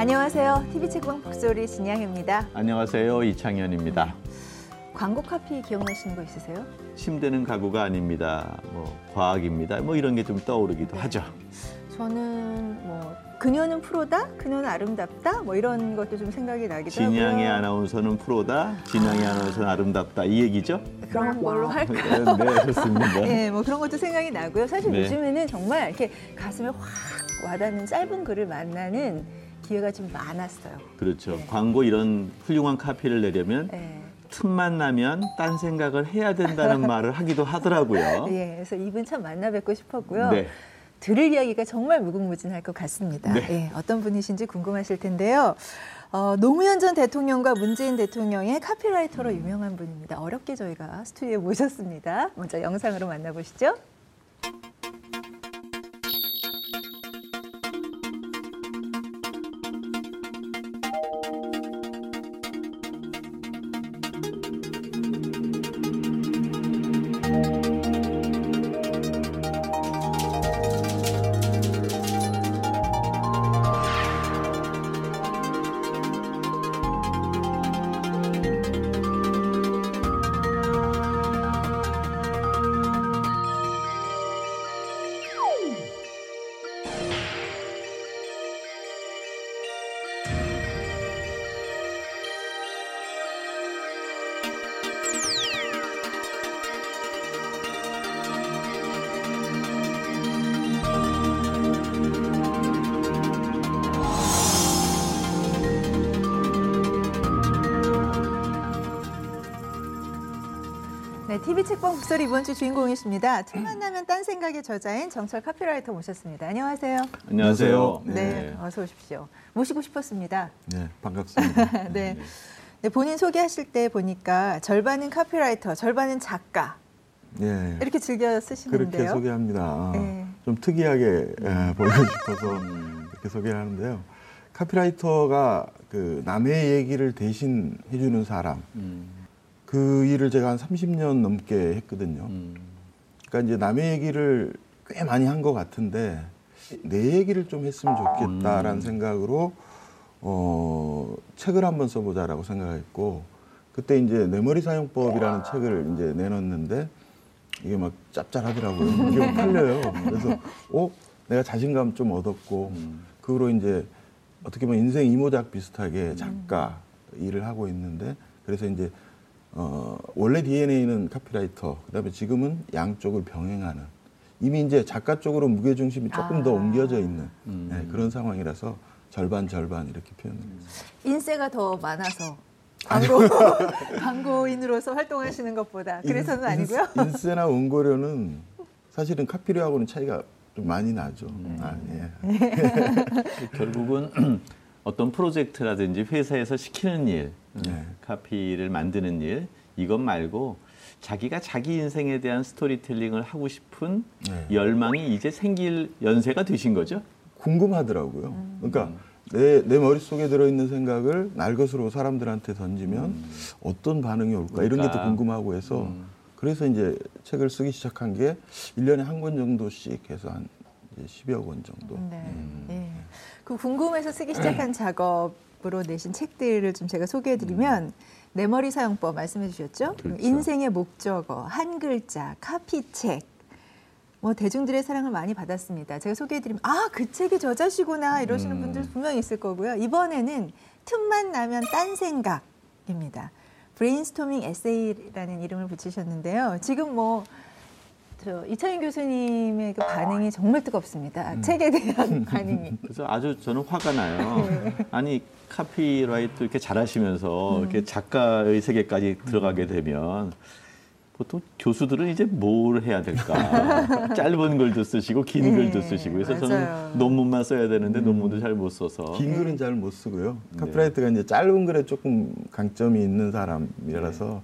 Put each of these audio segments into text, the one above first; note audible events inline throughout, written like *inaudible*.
안녕하세요. TV책방 북소리 진양입니다. 안녕하세요. 이창현입니다. 광고 카피 기억나시는 거 있으세요? 침대는 가구가 아닙니다. 뭐 과학입니다. 뭐 이런 게 좀 떠오르기도 네. 하죠. 저는 뭐 그녀는 프로다, 그녀는 아름답다, 뭐 이런 것도 좀 생각이 나기도 하고요. 진양의 아나운서는 프로다. 진양의 아 나운서는 아름답다. 이 얘기죠? 그런 걸로 할까요? 네, 좋습니다. 네, 뭐 그런 것도 생각이 나고요. 사실 네. 요즘에는 정말 이렇게 가슴에 확 와닿는 짧은 글을 만나는 기회가 좀 많았어요. 그렇죠. 네. 광고 이런 훌륭한 카피를 내려면 네. 틈만 나면 딴 생각을 해야 된다는 *laughs* 말을 하기도 하더라고요. 예, 그래서 이분 참 만나 뵙고 싶었고요. 네. 들을 이야기가 정말 무궁무진할 것 같습니다. 네. 예, 어떤 분이신지 궁금하실 텐데요. 어, 노무현 전 대통령과 문재인 대통령의 카피라이터로 유명한 분입니다. 어렵게 저희가 스튜디오에 모셨습니다. 먼저 영상으로 만나보시죠. 북소리 이번 주 주인공이십니다. 틈만 나면 딴 생각의 저자인 정철 카피라이터 모셨습니다. 안녕하세요. 안녕하세요. 네, 어서 오십시오. 모시고 싶었습니다. 네, 반갑습니다. *laughs* 네. 네, 본인 소개하실 때 보니까 절반은 카피라이터, 절반은 작가 예. 이렇게 즐겨 쓰시는데요. 그렇게 소개합니다. 네. 좀 특이하게 예, 보이고 싶어서 이렇게 소개를 하는데요. 카피라이터가 그 남의 얘기를 대신 해주는 사람. 음, 그 일을 제가 한 30년 넘게 했거든요. 음, 그러니까 이제 남의 얘기를 꽤 많이 한 것 같은데 내 얘기를 좀 했으면 좋겠다라는 음. 생각으로 어, 책을 한번 써보자라고 생각했고 그때 이제 내 머리 사용법이라는 책을 이제 내놨는데 이게 막 짭짤하더라고요. 이게 막 팔려요. 그래서 어 내가 자신감 좀 얻었고 음. 그 후로 이제 어떻게 보면 인생 이모작 비슷하게 작가 일을 하고 있는데 그래서 이제 어, 원래 DNA는 카피라이터, 그다음에 지금은 양쪽을 병행하는 이미 이제 작가 쪽으로 무게 중심이 조금 더 아. 옮겨져 있는 음. 네, 그런 상황이라서 절반 절반 이렇게 표현합니다. 인세가 더 많아서 광고 *laughs* 광고인으로서 활동하시는 것보다 그래서는 아니고요. *laughs* 인세나 원고료는 사실은 카피료하고는 차이가 좀 많이 나죠. 음. 아, 예. *laughs* 결국은 *clears throat* 어떤 프로젝트라든지 회사에서 시키는 일, 음, 네. 카피를 만드는 일, 이것 말고 자기가 자기 인생에 대한 스토리텔링을 하고 싶은 네. 열망이 이제 생길 연세가 되신 거죠? 궁금하더라고요. 음. 그러니까 내, 내 머릿속에 들어있는 생각을 날 것으로 사람들한테 던지면 어떤 반응이 올까 이런 게 또. 궁금하고 해서 음. 그래서 이제 책을 쓰기 시작한 게 1년에 한 권 정도씩 해서 한 이제 10여 권 정도. 네. 음. 예. 그 궁금해서 쓰기 시작한 작업 으로 내신 책들을 좀 제가 소개해드리면 내 머리 사용법 말씀해 주셨죠? 그렇죠. 인생의 목적어, 한 글자, 카피책. 뭐 대중들의 사랑을 많이 받았습니다. 제가 소개해드리면 아 그 책의 저자시구나 이러시는 음. 분들 분명히 있을 거고요. 이번에는 틈만 나면 딴 생각입니다. 브레인스토밍 에세이라는 이름을 붙이셨는데요. 지금 뭐 저 이창인 교수님의 그 반응이 정말 뜨겁습니다. 음. 책에 대한 *laughs* 반응이. 그래서 아주 저는 화가 나요. *laughs* 아니 카피라이트 이렇게 잘하시면서 이렇게 작가의 세계까지 들어가게 되면 보통 교수들은 이제 뭘 해야 될까? *laughs* 짧은 글도 쓰시고 긴 네, 글도 쓰시고 그래서 맞아요. 저는 논문만 써야 되는데 논문도 잘 못 써서 긴 글은 잘 못 쓰고요. 네. 카피라이트가 이제 짧은 글에 조금 강점이 있는 사람이라서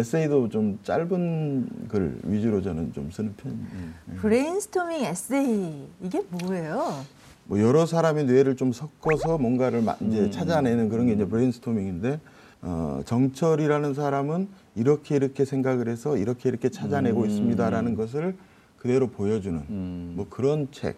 에세이도 좀 짧은 글 위주로 저는 좀 쓰는 편입니다. 브레인스토밍 에세이 이게 뭐예요? 뭐 여러 사람의 뇌를 좀 섞어서 뭔가를 마- 이제 음. 찾아내는 그런 게 이제 브레인스토밍인데 어, 정철이라는 사람은 이렇게 이렇게 생각을 해서 이렇게 이렇게 찾아내고 음. 있습니다라는 것을 그대로 보여주는 음. 뭐 그런 책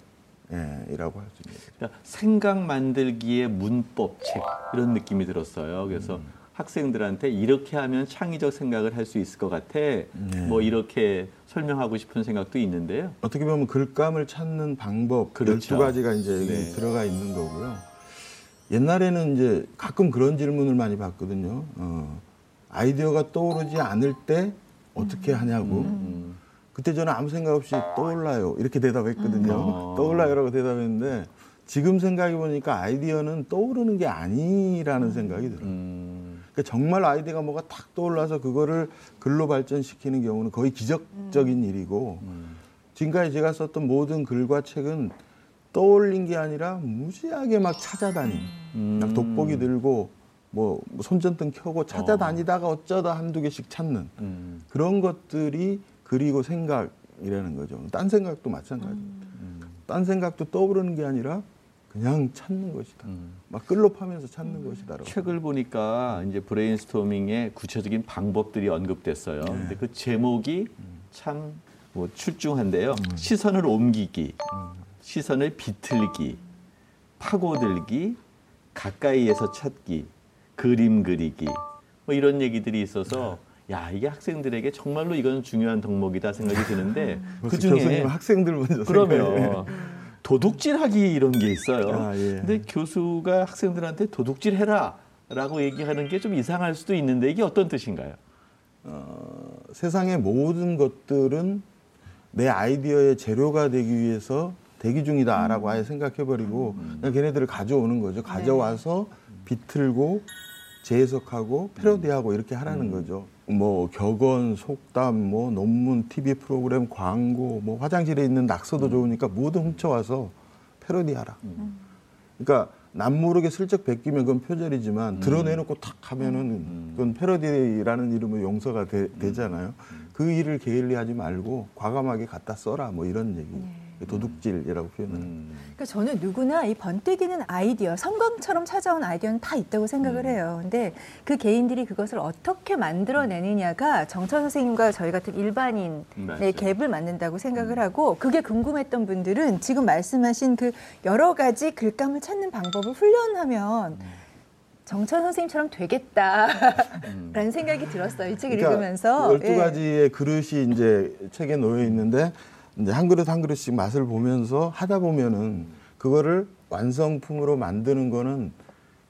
예, 이라고 할 수 있습니다. 그러니까 생각 만들기의 문법 책 이런 느낌이 들었어요. 그래서 학생들한테 이렇게 하면 창의적 생각을 할 수 있을 것 같아. 뭐 이렇게 설명하고 싶은 생각도 있는데요. 어떻게 보면 글감을 찾는 방법 그렇죠. 12가지가 이제 여기 네. 들어가 있는 거고요. 옛날에는 이제 가끔 그런 질문을 많이 받거든요. 어, 아이디어가 떠오르지 않을 때 어떻게 하냐고. 음. 그때 저는 아무 생각 없이 떠올라요. 이렇게 대답했거든요. 어. *laughs* 떠올라요라고 대답했는데 지금 생각해 보니까 아이디어는 떠오르는 게 아니라는 생각이 들어요. 음. 그러니까 정말 아이디어가 뭐가 탁 떠올라서 그거를 글로 발전시키는 경우는 거의 기적적인 일이고 음. 지금까지 제가 썼던 모든 글과 책은 떠올린 게 아니라 무지하게 막 찾아다닌 음. 막 돋보기 들고 뭐 손전등 켜고 찾아다니다가 어쩌다 한두 개씩 찾는 음. 그런 것들이 그리고 생각이라는 거죠. 딴 생각도 마찬가지입니다. 음. 딴 생각도 떠오르는 게 아니라 그냥 찾는 것이다. 음. 막 끌로 파면서 찾는 것이다라고. 책을 보니까 이제 브레인스토밍의 구체적인 방법들이 언급됐어요. 네. 근데 그 제목이 참 뭐 출중한데요. 음. 시선을 옮기기, 시선을 비틀기, 파고들기, 가까이에서 찾기, 그림 그리기, 뭐 이런 얘기들이 있어서 야 이게 학생들에게 정말로 이건 중요한 덕목이다 생각이 드는데 *laughs* 그 중에 학생들 먼저. 그러면 도둑질하기 이런 게 있어요. 아, 예. 근데 교수가 학생들한테 도둑질 해라라고 얘기하는 게 좀 이상할 수도 있는데 이게 어떤 뜻인가요? 어, 세상의 모든 것들은 내 아이디어의 재료가 되기 위해서 대기 중이다라고 아예 생각해버리고 그냥 걔네들을 가져오는 거죠. 가져와서 비틀고 재해석하고 패러디하고 이렇게 하라는 거죠. 뭐 격언, 속담, 뭐 논문, TV 프로그램, 광고, 뭐 화장실에 있는 낙서도 좋으니까 모두 훔쳐와서 패러디하라. 그러니까 남 모르게 슬쩍 베끼면 그건 표절이지만 드러내놓고 탁 하면은 그건 패러디라는 이름으로 용서가 되, 잖아요 그 일을 게을리하지 말고 과감하게 갖다 써라 뭐 이런 얘기. 도둑질이라고 표현을. 음. 그러니까 저는 누구나 이 번뜩이는 아이디어, 성광처럼 찾아온 아이디어는 다 있다고 생각을 해요. 근데 그 개인들이 그것을 어떻게 만들어내느냐가 정철 선생님과 저희 같은 일반인의 맞아요. 갭을 맞는다고 생각을 하고 그게 궁금했던 분들은 지금 말씀하신 그 여러 가지 글감을 찾는 방법을 훈련하면 정철 선생님처럼 되겠다라는 생각이 들었어요. 이 책을 읽으면서. 열두 예. 가지의 그릇이 이제 책에 놓여 있는데 이제 한 그릇 한 그릇씩 맛을 보면서 하다 보면은 그거를 완성품으로 만드는 거는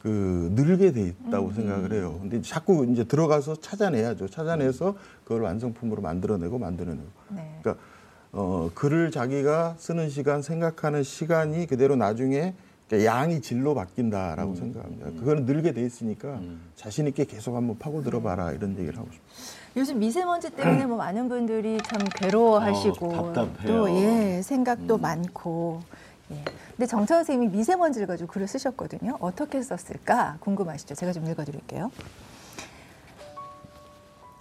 그 늘게 돼 있다고 생각을 해요. 근데 자꾸 이제 들어가서 찾아내야죠. 찾아내서 그걸 완성품으로 만들어내고 만들어내고. 네. 그러니까 어, 글을 자기가 쓰는 시간, 생각하는 시간이 그대로 나중에 그러니까 양이 질로 바뀐다라고 생각합니다. 그거는 늘게 돼 있으니까 자신 있게 계속 한번 파고 들어봐라 이런 얘기를 하고 싶어요. 요즘 미세먼지 때문에 뭐 많은 분들이 참 괴로워하시고 어, 답답해요. 또 예, 생각도 많고. 예. 근데 정찬 선생님이 미세먼지를 가지고 글을 쓰셨거든요. 어떻게 썼을까 궁금하시죠? 제가 좀 읽어드릴게요.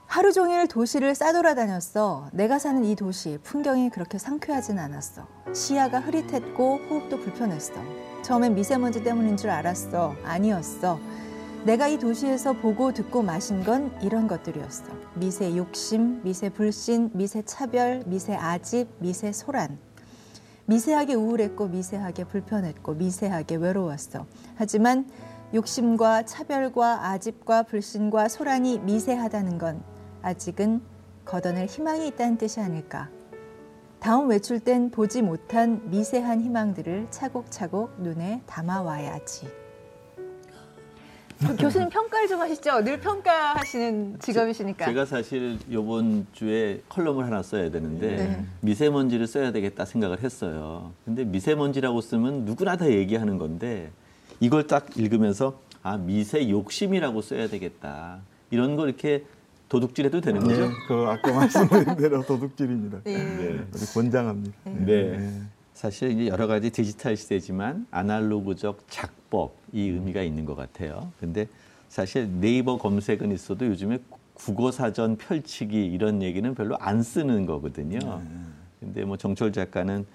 하루 종일 도시를 싸돌아다녔어. 내가 사는 이 도시 풍경이 그렇게 상쾌하진 않았어. 시야가 흐릿했고 호흡도 불편했어. 처음엔 미세먼지 때문인 줄 알았어. 아니었어. 내가 이 도시에서 보고 듣고 마신 건 이런 것들이었어. 미세 욕심, 미세 불신, 미세 차별, 미세 아집, 미세 소란. 미세하게 우울했고 미세하게 불편했고 미세하게 외로웠어. 하지만 욕심과 차별과 아집과 불신과 소란이 미세하다는 건 아직은 걷어낼 희망이 있다는 뜻이 아닐까. 다음 외출 땐 보지 못한 미세한 희망들을 차곡차곡 눈에 담아와야지. 교수님 평가를 좀 하시죠. 늘 평가하시는 직업이시니까. 제가 사실 이번 주에 컬럼을 하나 써야 되는데 네. 미세먼지를 써야 되겠다 생각을 했어요. 근데 미세먼지라고 쓰면 누구나 다 얘기하는 건데 이걸 딱 읽으면서 아 미세 욕심이라고 써야 되겠다. 이런 거 이렇게 도둑질해도 되는 거죠? 네, 그 아까 말씀드린 대로 도둑질입니다. 네. 네. 권장합니다. 네. 사실 이제 여러 가지 디지털 시대지만 아날로그적 작법 이 의미가 있는 것 같아요. 근데 사실 네이버 검색은 있어도 요즘에 국어 사전 펼치기 이런 얘기는 별로 안 쓰는 거거든요. 근데 뭐 정철 작가는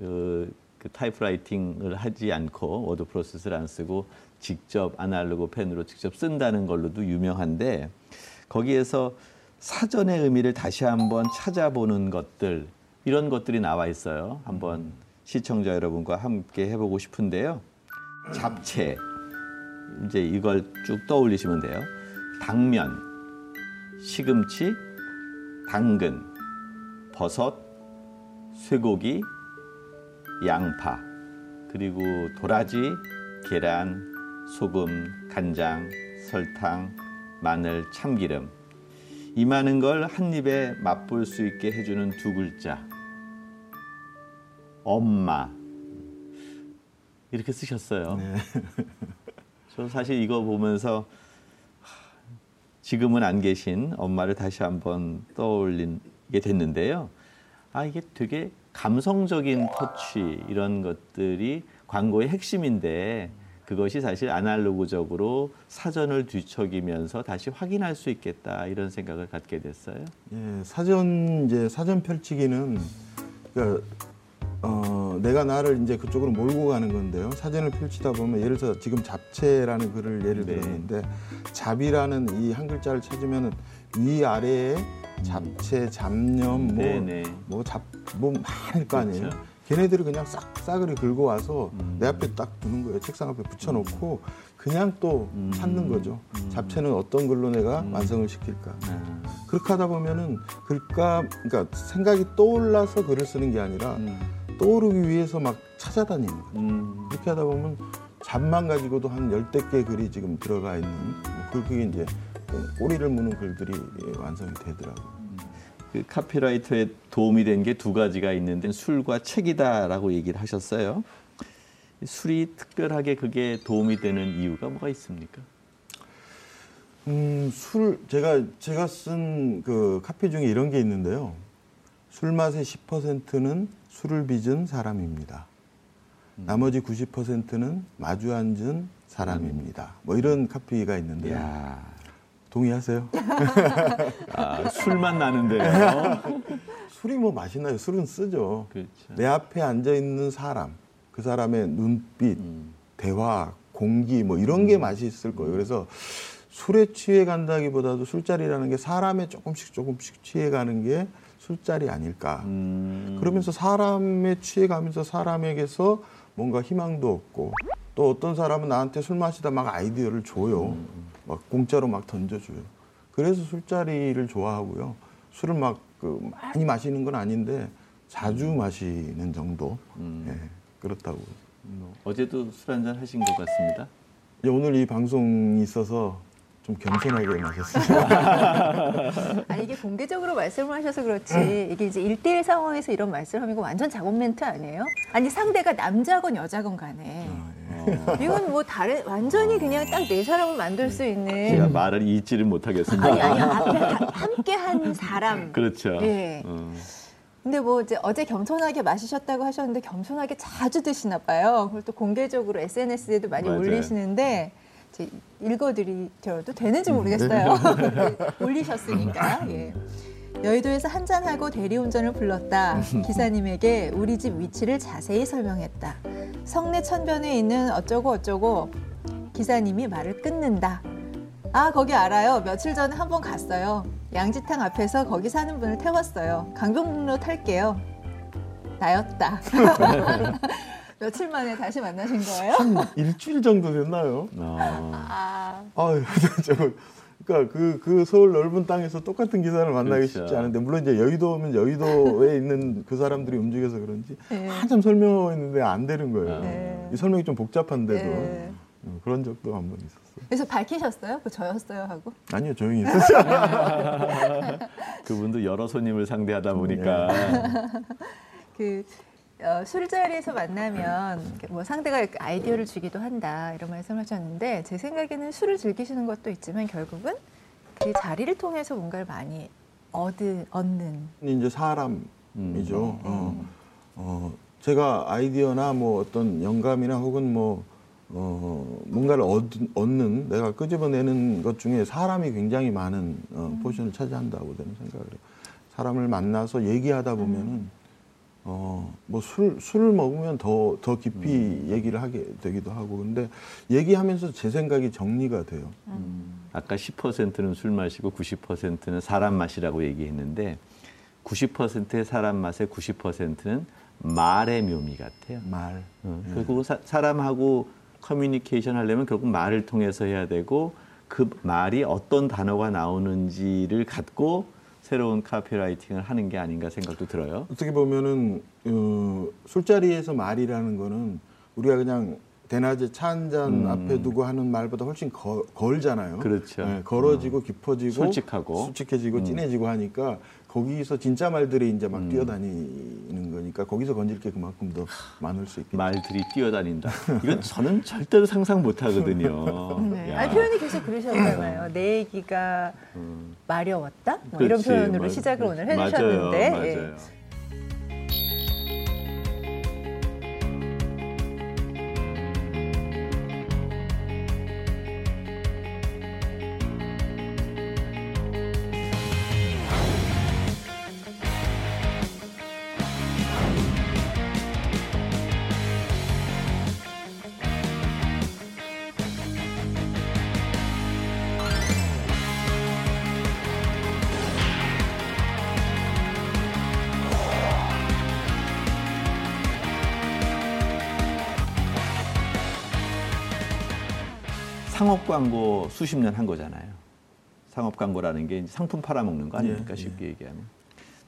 어, 그 typewriting을 하지 않고 word process를 안 쓰고 직접 아날로그 펜으로 직접 쓴다는 걸로도 유명한데 거기에서 사전의 의미를 다시 한번 찾아보는 것들 이런 것들이 나와 있어요. 한번 시청자 여러분과 함께 해보고 싶은데요. 잡채 이제 이걸 쭉 떠올리시면 돼요. 당면, 시금치, 당근, 버섯, 쇠고기, 양파, 그리고 도라지, 계란, 소금, 간장, 설탕, 마늘, 참기름. 이 많은 걸 한 입에 맛볼 수 있게 해주는 두 글자. 엄마. 이렇게 쓰셨어요. 네. *laughs* 저 사실 이거 보면서 지금은 안 계신 엄마를 다시 한번 떠올리게 됐는데요. 아, 이게 되게 감성적인 터치 이런 것들이 광고의 핵심인데 그것이 사실 아날로그적으로 사전을 뒤척이면서 다시 확인할 수 있겠다 이런 생각을 갖게 됐어요. 예, 사전 이제 사전 펼치기는 그러니까 어, 내가 나를 이제 그쪽으로 몰고 가는 건데요. 사전을 펼치다 보면 예를 들어 지금 잡채라는 글을 예를 네. 들었는데 잡이라는 이 한 글자를 찾으면 위 아래에 잡채, 잡념, 네네. 뭐뭐잡 뭐 많을 거 아니에요. 그렇죠. 걔네들을 그냥 싹 싸그리 긁어 와서 음. 내 앞에 딱 두는 거예요. 책상 앞에 붙여놓고 그냥 또 음. 찾는 거죠. 음. 잡채는 어떤 글로 내가 음. 완성을 시킬까. 아, 그렇게 하다 보면은 글감 그러니까 생각이 떠올라서 글을 쓰는 게 아니라 음, 떠오르기 위해서 막 찾아다니는. 음, 그렇게 하다 보면 잡만 가지고도 한 열대 개 글이 지금 들어가 있는 뭐 그게 이제 꼬리를 무는 글들이 예, 완성이 되더라고요. 그 카피라이터에 도움이 된 게 두 가지가 있는데 술과 책이다라고 얘기를 하셨어요. 술이 특별하게 그게 도움이 되는 이유가 뭐가 있습니까? 음, 술 제가 제가 쓴 그 카피 중에 이런 게 있는데요. 술 맛의 10%는 술을 빚은 사람입니다. 나머지 90%는 마주 앉은 사람입니다. 뭐 이런 카피가 있는데 요 이야, 동의하세요? *laughs* 아, 술만 나는데요. *laughs* 술이 뭐 맛있나요? 술은 쓰죠. 그렇죠. 내 앞에 앉아 있는 사람, 그 사람의 눈빛, 음, 대화, 공기 뭐 이런 게 맛이 있을 거예요. 그래서 술에 취해 간다기보다도 술자리라는 게 사람에 조금씩 조금씩 취해 가는 게 술자리 아닐까. 음, 그러면서 사람에 취해 가면서 사람에게서 뭔가 희망도 얻고 또 어떤 사람은 나한테 술 마시다 막 아이디어를 줘요. 막 공짜로 막 던져줘요. 그래서 술자리를 좋아하고요. 술을 막 그 많이 마시는 건 아닌데 자주 마시는 정도. 음. 예, 그렇다고. 뭐, 어제도 술 한잔 하신 것 같습니다. 이제 오늘 이 방송이 있어서 좀 겸손하게 마셨습니다. *laughs* 아니 이게 공개적으로 말씀을 하셔서 그렇지 이게 이제 일대일 상황에서 이런 말씀을 하면 이거 완전 작업 멘트 아니에요? 아니 상대가 남자건 여자건 간에 어, *laughs* 이건 뭐 다른 완전히 그냥 딱내 사람을 만들 수 제가 있는 말을 잊지를 못하겠습니다. 아니 아니 앞에 다- 함께 한 사람 그렇죠. 예. 어, 근데 뭐 이제 어제 겸손하게 마시셨다고 하셨는데 겸손하게 자주 드시나 봐요. 그걸 또 공개적으로 SNS에도 많이 맞아요. 올리시는데 이제 읽어드려도 되는지 모르겠어요. *laughs* *laughs* 올리셨으니까. 예. 여의도에서 한잔하고 대리운전을 불렀다. *laughs* 기사님에게 우리 집 위치를 자세히 설명했다. 성내 천변에 있는 어쩌고 어쩌고 기사님이 말을 끊는다. 아, 거기 알아요. 며칠 전에 한 번 갔어요. 양지탕 앞에서 거기 사는 분을 태웠어요. 강변북로 탈게요. 나였다. *laughs* 며칠 만에 다시 만나신 거예요? 한 일주일 정도 됐나요? 어, 아, 아유, *laughs* 저, 그러니까 그, 그 서울 넓은 땅에서 똑같은 기사를 만나기 그렇죠. 쉽지 않은데 물론 이제 여의도면 여의도에 있는 그 사람들이 움직여서 그런지 네. 한참 설명하고 있는데 안 되는 거예요. 네. 이 설명이 좀 복잡한데도 네. 음, 그런 적도 한 번 있었어요. 그래서 밝히셨어요? 그 저였어요 하고? 아니요, 조용히 있었어요. *laughs* 그분도 여러 손님을 상대하다 보니까 그 어, 술자리에서 만나면 뭐 상대가 아이디어를 주기도 한다 이런 말씀하셨는데 제 생각에는 술을 즐기시는 것도 있지만 결국은 그 자리를 통해서 뭔가를 많이 얻은 얻는 이제 사람이죠. 음. 어, 어, 제가 아이디어나 뭐 어떤 영감이나 혹은 뭐 어, 뭔가를 얻, 얻는 내가 끄집어내는 것 중에 사람이 굉장히 많은 어, 포션을 차지한다고 저는 생각을 해요. 사람을 만나서 얘기하다 보면은 어, 뭐 술, 술을 먹으면 더, 더 깊이 얘기를 하게 되기도 하고 근데 얘기하면서 제 생각이 정리가 돼요. 아까 10%는 술 마시고 90%는 사람 맛이라고 얘기했는데 90%의 사람 맛에 90%는 말의 묘미 같아요. 말. 어, 결국 사, 사람하고 커뮤니케이션 하려면 결국 말을 통해서 해야 되고 그 말이 어떤 단어가 나오는지를 갖고 새로운 카피라이팅을 하는 게 아닌가 생각도 들어요. 어떻게 보면은 어, 술자리에서 말이라는 거는 우리가 그냥 대낮에 차 한잔 앞에 두고 하는 말보다 훨씬 거, 걸잖아요. 음. 그렇죠. 예, 걸어지고 깊어지고 솔직하고. 음. 솔직해지고 진해지고 하니까 거기서 진짜 말들이 이제 음. 막 뛰어다니는 거니까 거기서 건질 게 그만큼 더 많을 수 있겠죠. 말들이 뛰어다닌다. 이건 저는 절대로 상상 못 하거든요. *laughs* 네. 야. 아니, 표현이 계속 그러셨잖아요. 내 얘기가 마려웠다? 뭐 이런 그렇지. 표현으로 맞- 시작을 오늘 맞아요. 해주셨는데. 맞아요. 예. 상업 광고 수십 년 한 거잖아요. 상업 광고라는 게 상품 팔아먹는 거 아닙니까? 예, 쉽게 얘기하면.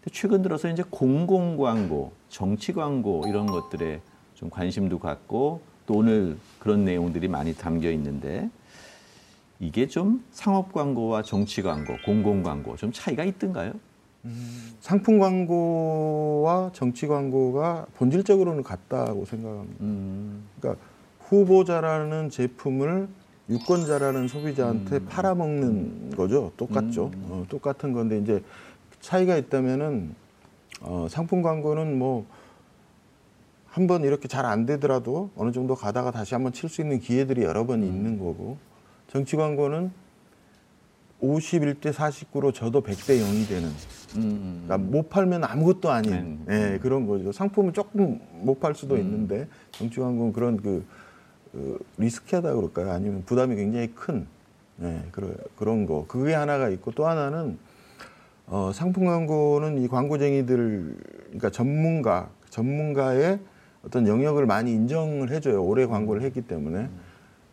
근데 최근 들어서 이제 공공 광고, 정치 광고 이런 것들에 좀 관심도 갖고 또 오늘 그런 내용들이 많이 담겨 있는데 이게 좀 상업 광고와 정치 광고, 공공 광고 좀 차이가 있던가요? 상품 광고와 정치 광고가 본질적으로는 같다고 생각합니다. 음, 그러니까 후보자라는 제품을 유권자라는 소비자한테 팔아먹는 거죠. 똑같죠. 어, 똑같은 건데 이제 차이가 있다면은 어, 상품 광고는 뭐 한번 이렇게 잘 안 되더라도 어느 정도 가다가 다시 한번 칠 수 있는 기회들이 여러 번 있는 거고 정치 광고는 51대 49로 저도 100대 0이 되는 음, 그러니까 못 팔면 아무것도 아닌 네. 예, 그런 거죠. 상품은 조금 못 팔 수도 있는데 정치 광고는 그런 그, 그 리스키하다 그럴까요? 아니면 부담이 굉장히 큰 예, 그런 그런 거. 그게 하나가 있고 또 하나는 어, 상품 광고는 이 광고쟁이들 그러니까 전문가 전문가의 어떤 영역을 많이 인정을 해줘요. 오래 광고를 했기 때문에.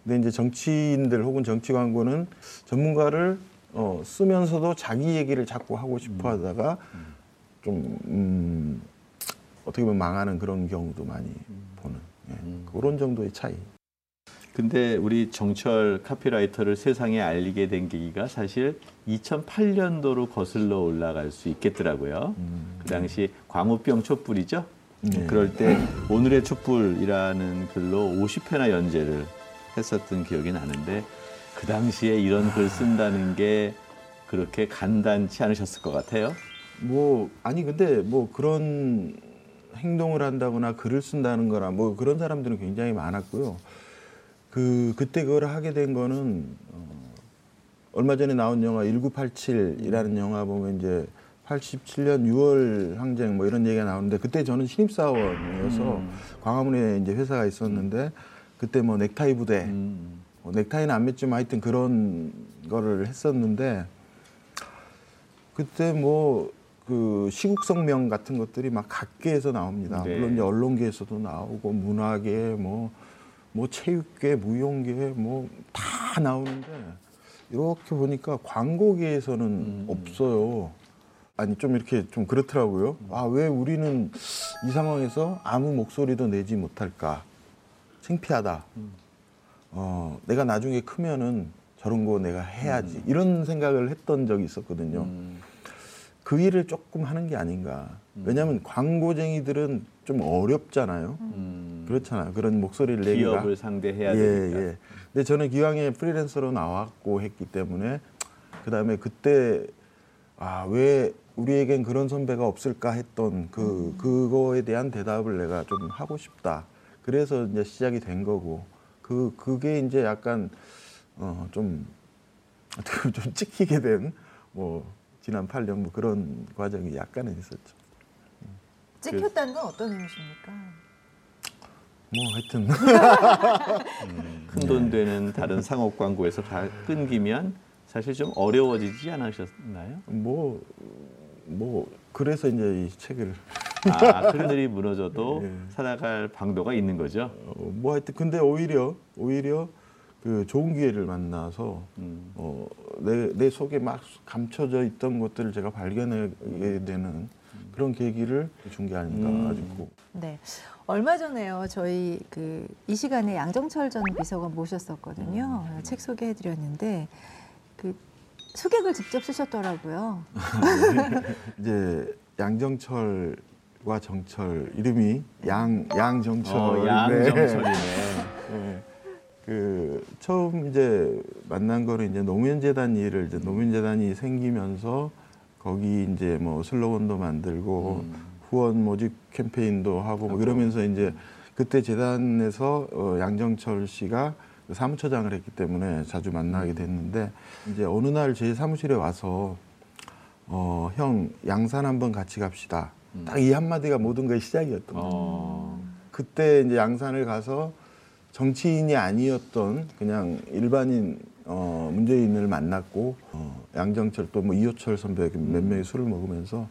근데 이제 정치인들 혹은 정치 광고는 전문가를 어, 쓰면서도 자기 얘기를 자꾸 하고 싶어 하다가 좀, 음, 어떻게 보면 망하는 그런 경우도 많이 보는 예, 그런 정도의 차이. 근데 우리 정철 카피라이터를 세상에 알리게 된 계기가 사실 2008년도로 거슬러 올라갈 수 있겠더라고요. 그 당시 광우병 촛불이죠. 네. 그럴 때 오늘의 촛불이라는 글로 50회나 연재를 했었던 기억이 나는데 그 당시에 이런 글 쓴다는 게 그렇게 간단치 않으셨을 것 같아요. 뭐 아니 근데 뭐 그런 행동을 한다거나 글을 쓴다는 거나 뭐 그런 사람들은 굉장히 많았고요. 그 그때 그걸 하게 된 거는 어, 얼마 전에 나온 영화 1987이라는 영화 보면 이제 87년 6월 항쟁 뭐 이런 얘기가 나오는데 그때 저는 신입사원이어서 광화문에 이제 회사가 있었는데 그때 뭐 넥타이 부대 음. 뭐 넥타이는 안 맸지만 하여튼 그런 거를 했었는데 그때 뭐 그 시국성명 같은 것들이 막 각계에서 나옵니다. 네. 물론 이제 언론계에서도 나오고 문화계 뭐 뭐 체육계, 무용계 뭐 다 나오는데 이렇게 보니까 광고계에서는 없어요. 아니 좀 이렇게 좀 그렇더라고요. 아 왜 우리는 이 상황에서 아무 목소리도 내지 못할까? 창피하다. 어, 내가 나중에 크면은 저런 거 내가 해야지. 이런 생각을 했던 적이 있었거든요. 음. 그 일을 조금 하는 게 아닌가. 왜냐하면 광고쟁이들은 좀 어렵잖아요. 음. 그렇잖아요. 그런 목소리를 내기가. 기업을 상대해야 예, 되니까. 예. 근데 저는 기왕에 프리랜서로 나왔고 했기 때문에 그 다음에 그때 아 왜 우리에겐 그런 선배가 없을까 했던 그 그거에 대한 대답을 내가 좀 하고 싶다. 그래서 이제 시작이 된 거고 그 그게 이제 약간 어좀 어떻게 보면 좀 찍히게 된 뭐 지난 8년 뭐 그런 과정이 약간은 있었죠. 찍혔다는 건 어떤 의미십니까? 뭐 하여튼 *laughs* 큰 돈 되는 다른 상업 광고에서 다 끊기면 사실 좀 어려워지지 않으셨나요? 뭐, 뭐, 그래서 이제 이 책을 아, 하늘이 무너져도 *laughs* 예. 살아갈 방도가 있는 거죠. 어, 뭐 하여튼 근데 오히려 오히려 그 좋은 기회를 만나서 음. 어, 내, 내 속에 막 감춰져 있던 것들을 제가 발견하게 되는 그런 계기를 준 게 아닌가 음. 싶고 네. 얼마 전에요. 저희 그 이 시간에 양정철 전 비서관 모셨었거든요. 음. 책 소개해 드렸는데 그 수객을 직접 쓰셨더라고요. *laughs* 이제 양정철과 정철 이름이 양 양정철 어, 양정철이네. *laughs* 네. 그 처음 이제 만난 거는 이제 노무현 재단 일을 이제 노무현 재단이 생기면서 거기 이제 뭐 슬로건도 만들고 음. 후원 모집 캠페인도 하고 뭐 이러면서 이제 그때 재단에서 어, 양정철 씨가 그 사무처장을 했기 때문에 자주 만나게 됐는데 이제 어느 날 제 사무실에 와서 어, 형 양산 한번 같이 갑시다. 딱이 한마디가 모든 거의 시작이었던 거예요. 어. 그때 이제 양산을 가서 정치인이 아니었던 그냥 일반인 어, 문재인을 만났고 어, 양정철 또 뭐 이호철 선배 이렇게 몇 명이 술을 먹으면서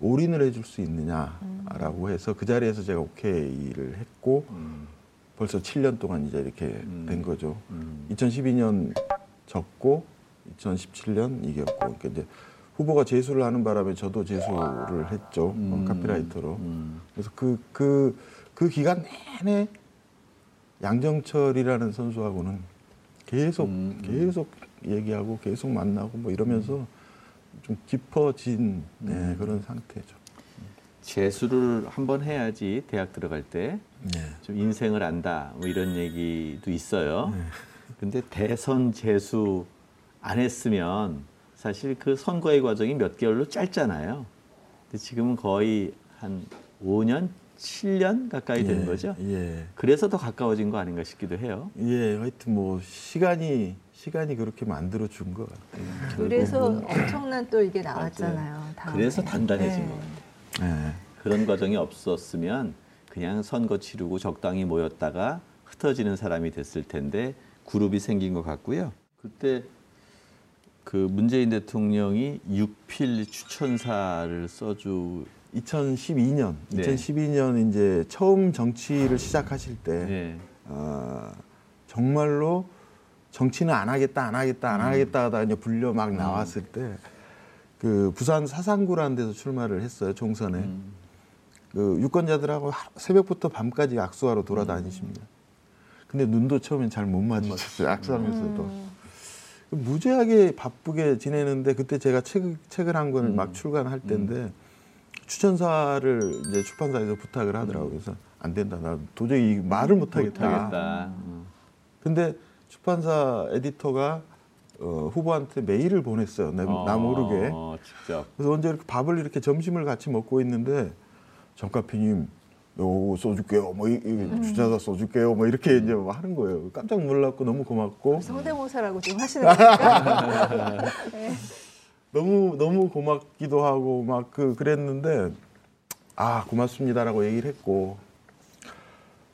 올인을 해줄 수 있느냐라고 해서 그 자리에서 제가 오케이를 했고 음. 벌써 7년 동안 이제 이렇게 음. 된 거죠. 음. 2012년 졌고 2017년 이겼고 그러니까 이제 후보가 재수를 하는 바람에 저도 재수를 했죠 어, 음. 카피라이터로. 음. 그래서 그, 그, 그 기간 내내 양정철이라는 선수하고는 계속, 음, 음. 계속 얘기하고 계속 만나고 뭐 이러면서 좀 깊어진 네, 음. 그런 상태죠. 재수를 한번 해야지 대학 들어갈 때좀 네. 인생을 안다 뭐 이런 얘기도 있어요. 네. 근데 대선 재수 안 했으면 사실 그 선거의 과정이 몇 개월로 짧잖아요. 근데 지금은 거의 한 5년, 7년 가까이 된 예, 거죠. 예. 그래서 더 가까워진 거 아닌가 싶기도 해요. 예, 하여튼 뭐 시간이 시간이 그렇게 만들어 준 것 같아요. 그래서 엄청난 또 이게 나왔잖아요. 다음에. 그래서 단단해진 네. 것 같아요. 네. 그런 과정이 없었으면 그냥 선거 치르고 적당히 모였다가 흩어지는 사람이 됐을 텐데 그룹이 생긴 것 같고요. 그때 그 문재인 대통령이 육필 추천사를 써주 2012년, 네. 2012년 이제 처음 정치를 시작하실 때 예. 어, 정말로 정치는 안 하겠다, 안 하겠다, 안 음. 하겠다 하다 이제 불려 막 나왔을 때 그 부산 사상구라는 데서 출마를 했어요, 총선에. 음. 그 유권자들하고 하- 새벽부터 밤까지 악수하러 돌아다니십니다. 근데 눈도 처음엔 잘못 마주쳤어요, 악수하면서도. 음. 무지하게 바쁘게 지내는데 그때 제가 책, 책을 한 권을 음. 막 출간할 때인데 추천사를 이제 출판사에서 부탁을 하더라고요. 그래서 안 된다. 나 도저히 말을 못 하겠다. 못 하겠다. 음. 근데 출판사 에디터가 어, 후보한테 메일을 보냈어요. 나, 나 어, 모르게. 어, 직접. 그래서 언제 이렇게 밥을 이렇게 점심을 같이 먹고 있는데 정카피님 요 써줄게요. 뭐 이, 이 주자사 써줄게요. 뭐 이렇게 이제 뭐 하는 거예요. 깜짝 놀랐고 너무 고맙고 성대모사라고 지금 하시는 거니까. *laughs* 너무 너무 고맙기도 하고 막 그 그랬는데 아 고맙습니다라고 얘기를 했고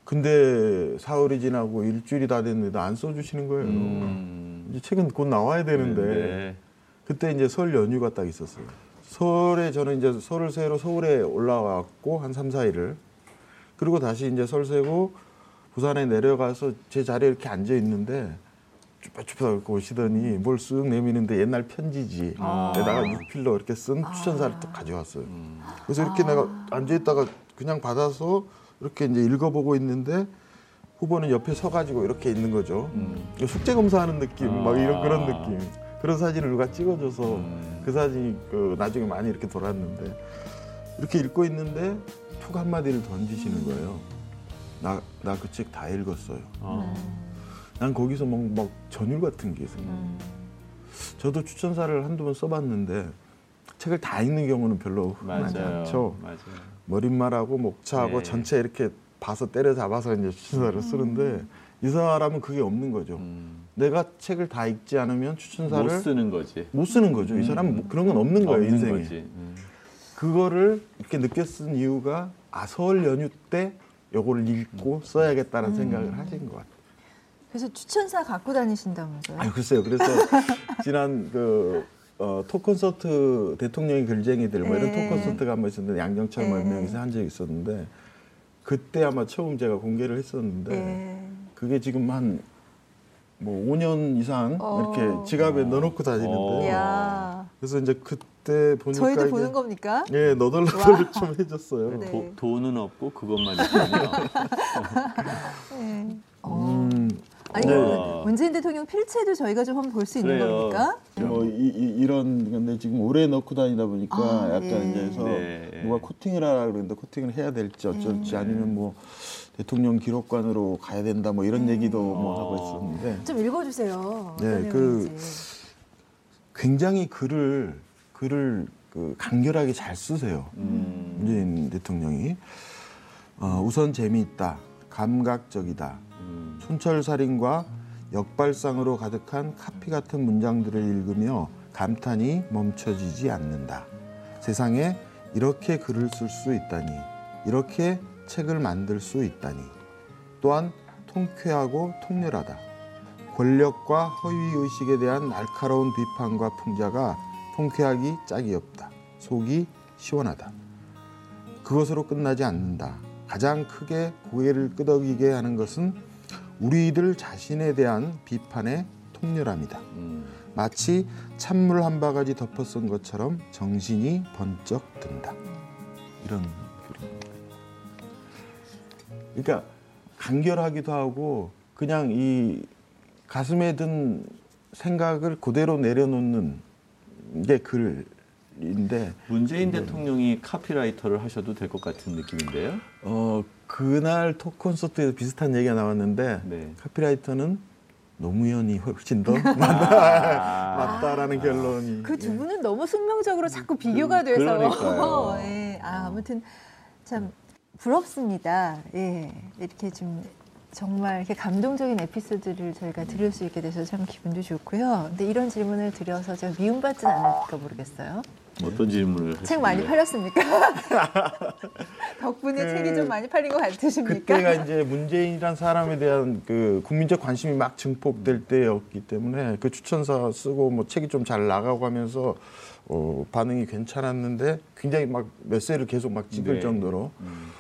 근데 사흘이 지나고 일주일이 다 됐는데 안 써주시는 거예요. 음. 이제 책은 곧 나와야 되는데 네. 그때 이제 설 연휴가 딱 있었어요. 설에 저는 이제 설을 새러 서울에 올라왔고 한 3, 4일을 그리고 다시 이제 설 새고 부산에 내려가서 제 자리에 이렇게 앉아 있는데 쭈뼛쭈뼛 오시더니 뭘 쓱 내미는데 옛날 편지지 아. 에다가 육필로 이렇게 쓴 추천사를 또 가져왔어요. 음. 그래서 이렇게 내가 앉아 있다가 그냥 받아서 이렇게 이제 읽어보고 있는데 후보는 옆에 서가지고 이렇게 있는 거죠. 음. 숙제 검사하는 느낌, 막 이런 그런 아. 느낌. 그런 사진을 누가 찍어줘서 음. 그 사진이 그 나중에 많이 이렇게 돌았는데 이렇게 읽고 있는데 툭 한마디를 던지시는 거예요. 나 나 그 책 다 읽었어요. 어. 난 거기서 막, 막 전율 같은 게 있어요. 음. 저도 추천사를 한두 번 써봤는데 책을 다 읽는 경우는 별로 흔하지 맞아요. 않죠. 맞아요. 머릿말하고 목차하고 네. 전체 이렇게 봐서 때려 잡아서 이제 추천사를 쓰는데 이 사람은 그게 없는 거죠. 음. 내가 책을 다 읽지 않으면 추천사를 못 쓰는 거지. 못 쓰는 거죠. 이 사람은 뭐 그런 건 없는 거예요, 없는 인생에. 음. 그거를 이렇게 쓴 이유가 아, 설 연휴 때 요거를 읽고 써야겠다는 생각을 하신 것 같아요. 그래서 추천사 갖고 다니신다면서요? 아유, 글쎄요. 그래서 *laughs* 지난 그 어, 톡 콘서트 대통령의 글쟁이들 뭐 이런 네. 톡 콘서트가 한 번 있었는데 양정철 뭐 네. 몇 명이서 한 적이 있었는데 그때 아마 처음 제가 공개를 했었는데 네. 그게 지금 한 뭐 5년 이상 어. 이렇게 지갑에 넣어놓고 다니는데 어. 그래서 이제 그때 보니까 저희도 보는 겁니까? 예 너덜너덜 좀 해졌어요. 네. 도, 돈은 없고 그것만 있군요. *laughs* 네. 어. 음, 아니 네. 문재인 대통령 필체도 저희가 좀 한번 볼 수 있는 그래요. 겁니까? 뭐 이, 런 건데 지금 오래 넣고 다니다 보니까 아, 약간 예. 이제 해서 네. 누가 코팅을 하라 그러는데 코팅을 해야 될지 어쩔지 네. 아니면 뭐 대통령 기록관으로 가야 된다 뭐 이런 얘기도 뭐 어. 하고 있었는데 좀 읽어주세요. 네, 그- 내용인지. 굉장히 글을 글을 그 간결하게 잘 쓰세요. 음. 문재인 대통령이 어, 우선 재미있다, 감각적이다, 음. 촌철살인과 역발상으로 가득한 카피 같은 문장들을 읽으며 감탄이 멈춰지지 않는다. 세상에 이렇게 글을 쓸 수 있다니, 이렇게 책을 만들 수 있다니. 또한 통쾌하고 통렬하다. 권력과 허위 의식에 대한 날카로운 비판과 풍자가 통쾌하기 짝이 없다. 속이 시원하다. 그것으로 끝나지 않는다. 가장 크게 고개를 끄덕이게 하는 것은 우리들 자신에 대한 비판의 통렬함이다. 음. 마치 찬물 한 바가지 덮어 쓴 것처럼 정신이 번쩍 든다. 이런 글입니다. 그러니까 간결하기도 하고 그냥 이 가슴에 든 생각을 그대로 내려놓는 게 글인데 문재인 대통령이 카피라이터를 하셔도 될 것 같은 느낌인데요. 어 그날 톡 콘서트에서 비슷한 얘기가 나왔는데 네. 카피라이터는 노무현이 훨씬 더 맞다, *laughs* 아. 맞다라는 결론이 그두 예. 분은 너무 숙명적으로 자꾸 비교가 돼서 그러니까요. *laughs* 예. 아, 아무튼 참 부럽습니다. 예. 이렇게 좀 정말 이렇게 감동적인 에피소드를 저희가 들을 수 있게 돼서 참 기분도 좋고요. 근데 이런 질문을 드려서 제가 미움받진 않을까 모르겠어요. 어떤 질문을 책 많이? 팔렸습니까? *laughs* 덕분에 그- 책이 좀 많이 팔린 것 같으십니까? 그때가 이제 문재인이란 사람에 대한 그 국민적 관심이 막 증폭될 때였기 때문에 그 추천서 쓰고 뭐 책이 좀 잘 나가고 하면서 어, 반응이 괜찮았는데 굉장히 막 메시지를 계속 막 찍을 네. 정도로 음.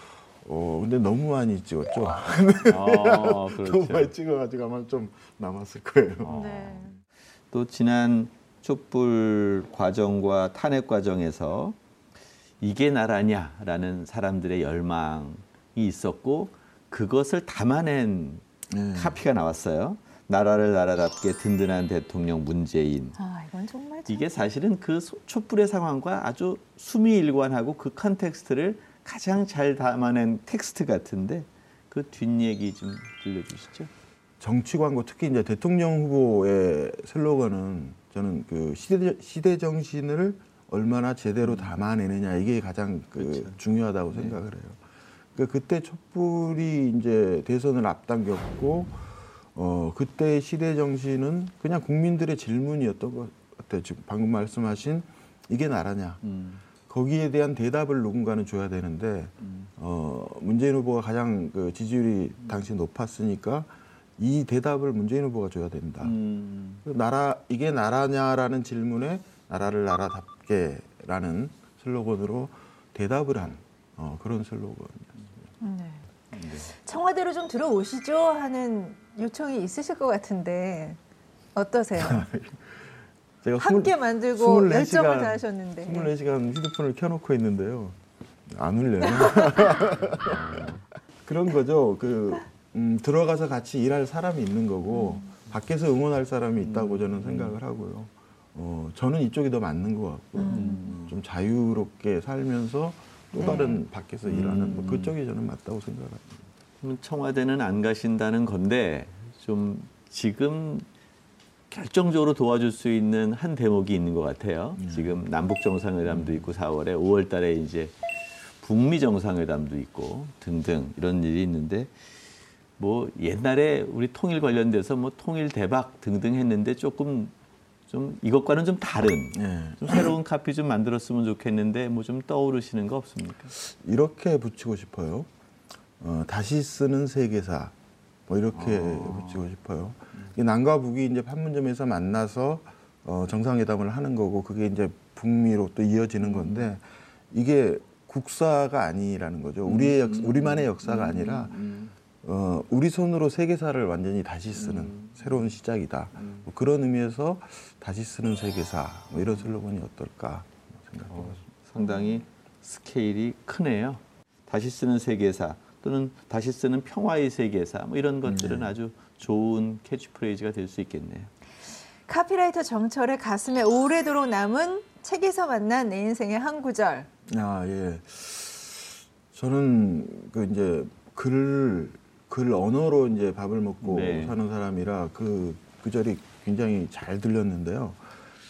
어 근데 너무 많이 찍었죠. 아, *laughs* 너무 그렇죠. 많이 찍어가지고 아마 좀 남았을 거예요. 어. 네. 또 지난 촛불 과정과 탄핵 과정에서 이게 나라냐라는 사람들의 열망이 있었고 그것을 담아낸 네. 카피가 나왔어요. 나라를 나라답게 든든한 대통령 문재인. 아, 이건 정말 참- 이게 사실은 그 소- 촛불의 상황과 아주 수미 일관하고 그 context를 가장 잘 담아낸 텍스트 같은데 그 뒷얘기 좀 들려주시죠. 정치 광고 특히 이제 대통령 후보의 슬로건은 저는 그 시대 시대 정신을 얼마나 제대로 담아내느냐 이게 가장 그 그렇죠. 중요하다고 생각을 해요. 그 그때 촛불이 이제 대선을 앞당겼고 어 그때 시대 정신은 그냥 국민들의 질문이었던 것 같아요. 지금 방금 말씀하신 이게 나라냐 음, 거기에 대한 대답을 누군가는 줘야 되는데 음. 어, 문재인 후보가 가장 그 지지율이 당시 높았으니까 이 대답을 문재인 후보가 줘야 된다. 음, 그 나라 이게 나라냐라는 질문에 나라를 나라답게라는 슬로건으로 대답을 한 어, 그런 슬로건이었습니다. 네. 네. 청와대로 좀 들어오시죠 하는 요청이 있으실 것 같은데 어떠세요? *laughs* 제가 함께 만들고 24 열정을 시간, 다하셨는데 24시간 휴대폰을 켜놓고 있는데요. 안 울려요. *laughs* *laughs* 그런 거죠. 그 음, 들어가서 같이 일할 사람이 있는 거고 밖에서 응원할 사람이 있다고 저는 생각을 하고요. 어, 저는 이쪽이 더 맞는 것 같고 음. 좀 자유롭게 살면서 또 다른 밖에서 일하는 뭐 음. 그쪽이 저는 맞다고 생각합니다. 그럼 청와대는 안 가신다는 건데 좀 지금 결정적으로 도와줄 수 있는 한 대목이 있는 것 같아요. 지금 남북 정상회담도 있고 4월에 5월달에 이제 북미 정상회담도 있고 등등 이런 일이 있는데 뭐 옛날에 우리 통일 관련돼서 뭐 통일 대박 등등 했는데 조금 좀 이것과는 좀 다른 예. 좀 새로운 카피 좀 만들었으면 좋겠는데 뭐 좀 떠오르시는 거 없습니까? 이렇게 붙이고 싶어요. 어, 다시 쓰는 세계사 뭐 이렇게 아. 붙이고 싶어요. 이 남과 북이 이제 판문점에서 만나서 어, 정상회담을 하는 거고 그게 이제 북미로 또 이어지는 건데 이게 국사가 아니라는 거죠. 우리의 역, 우리만의 역사가 아니라 어, 우리 손으로 세계사를 완전히 다시 쓰는 새로운 시작이다. 뭐 그런 의미에서 다시 쓰는 세계사 뭐 이런 슬로건이 어떨까 생각해봤습니다. 상당히 스케일이 크네요. 다시 쓰는 세계사 또는 다시 쓰는 평화의 세계사 뭐 이런 것들은 아주 좋은 캐치프레이즈가 될 수 있겠네요. 카피라이터 정철의 가슴에 오래도록 남은 책에서 만난 내 인생의 한 구절. 아, 예. 저는 그 이제 글, 글 언어로 이제 밥을 먹고 네. 사는 사람이라 그, 그 절이 굉장히 잘 들렸는데요.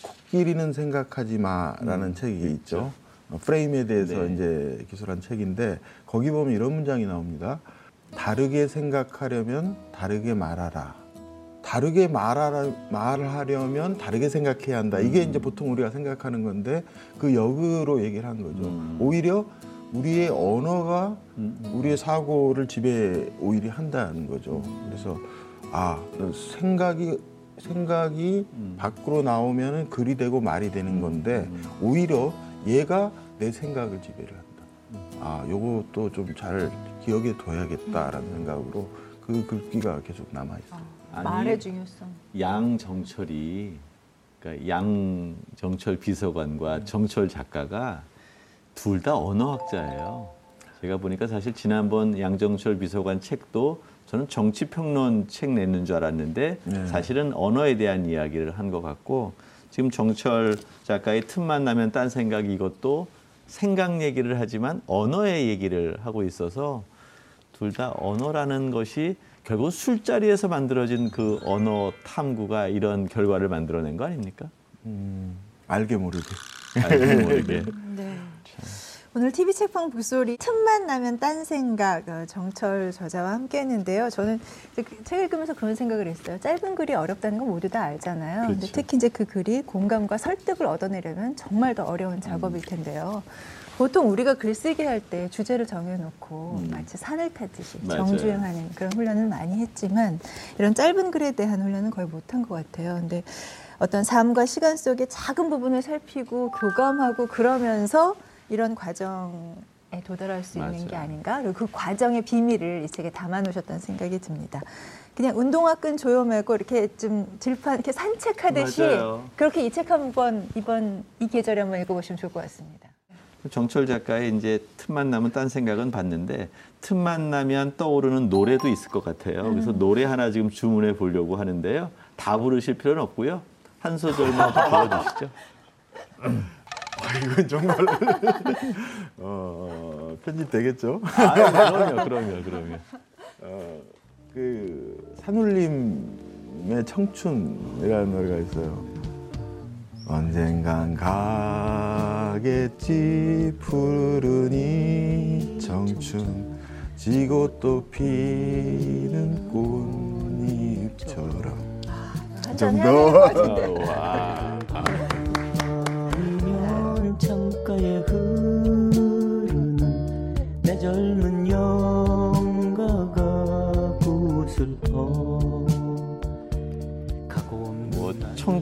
코끼리는 생각하지 마라는 책이 있죠. 어, 프레임에 대해서 음. 네. 이제 기술한 책인데 거기 보면 이런 문장이 나옵니다. 다르게 생각하려면 다르게 말하라. 다르게 말하라, 말하려면 다르게 생각해야 한다. 이게 이제 보통 우리가 생각하는 건데 그 역으로 얘기를 한 거죠. 음. 오히려 우리의 언어가 음. 우리의 사고를 지배 오히려 한다는 거죠. 그래서 아 생각이 생각이 음. 밖으로 나오면은 글이 되고 말이 되는 건데 오히려 얘가 내 생각을 지배를 한다. 아, 요것도 좀 잘 기억에 둬야겠다라는 생각으로 그 글귀가 계속 남아 있어요. 아니, 말의 중요성. 양정철이 그러니까 양정철 비서관과 정철 작가가 둘 다 언어학자예요. 제가 보니까 사실 지난번 양정철 비서관 책도 저는 정치평론 책 내는 줄 알았는데 네. 사실은 언어에 대한 이야기를 한 것 같고 지금 정철 작가의 틈만 나면 딴 생각 이것도 생각 얘기를 하지만 언어의 얘기를 하고 있어서 둘 다 언어라는 것이 결국 술자리에서 만들어진 그 언어 탐구가 이런 결과를 만들어낸 거 아닙니까? 음, 알게 모르게. 모르게. 네. 오늘 TV 책방 북소리 틈만 나면 딴 생각 어, 정철 저자와 함께했는데요. 저는 그 책을 읽으면서 그런 생각을 했어요. 짧은 글이 어렵다는 건 모두 다 알잖아요. 근데 그렇죠. 특히 이제 그 글이 공감과 설득을 얻어내려면 정말 더 어려운 작업일 텐데요. 보통 우리가 글쓰기 할 때 주제를 정해놓고 마치 산을 타듯이 음. 맞아요. 정주행하는 그런 훈련을 많이 했지만 이런 짧은 글에 대한 훈련은 거의 못한 것 같아요. 근데 어떤 삶과 시간 속의 작은 부분을 살피고 교감하고 그러면서 이런 과정 에 도달할 수 있는 맞아요. 게 아닌가 그리고 그 과정의 비밀을 이 책에 담아놓으셨다는 생각이 듭니다. 그냥 운동화 끈 조여매고 이렇게 좀 들판 이렇게 산책하듯이 맞아요. 그렇게 이 책 한번 이번 이 계절에 한번 읽어보시면 좋을 것 같습니다. 정철 작가의 이제 틈만 나면 딴 생각은 봤는데 틈만 나면 떠오르는 노래도 있을 것 같아요. 그래서 노래 하나 지금 주문해 보려고 하는데요. 다 부르실 필요는 없고요. 한 소절만 불러주시죠. *laughs* 아, 이건 정말 *laughs* 어, 편집 되겠죠? 아, 그럼요, 그럼요, 그럼요. 어, 그 산울림의 청춘이라는 노래가 있어요. 언젠간 가겠지 푸른 이 청춘. 지고 또 피는 꽃잎처럼. 한잔 해야 정도.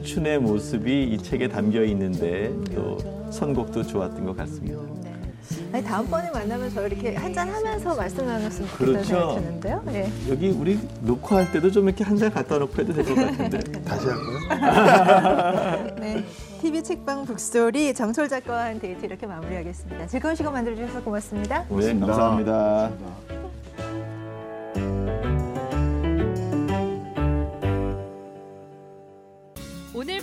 청춘의 모습이 이 책에 담겨 있는데 또 선곡도 좋았던 것 같습니다. 네. 아니 다음번에 만나면 저 이렇게 한잔 하면서 말씀 나눴으면 좋겠다는 그렇죠. 생각이 드는데요. 네. 여기 우리 녹화할 때도 좀 이렇게 한 잔 갖다 놓고 해도 될 것 같은데. *laughs* 다시 할까요? *laughs* 네. TV 책방 북소리 정철 작가와 한 데이트 이렇게 마무리하겠습니다. 즐거운 시간 만들어주셔서 고맙습니다. 네, 감사합니다. 오늘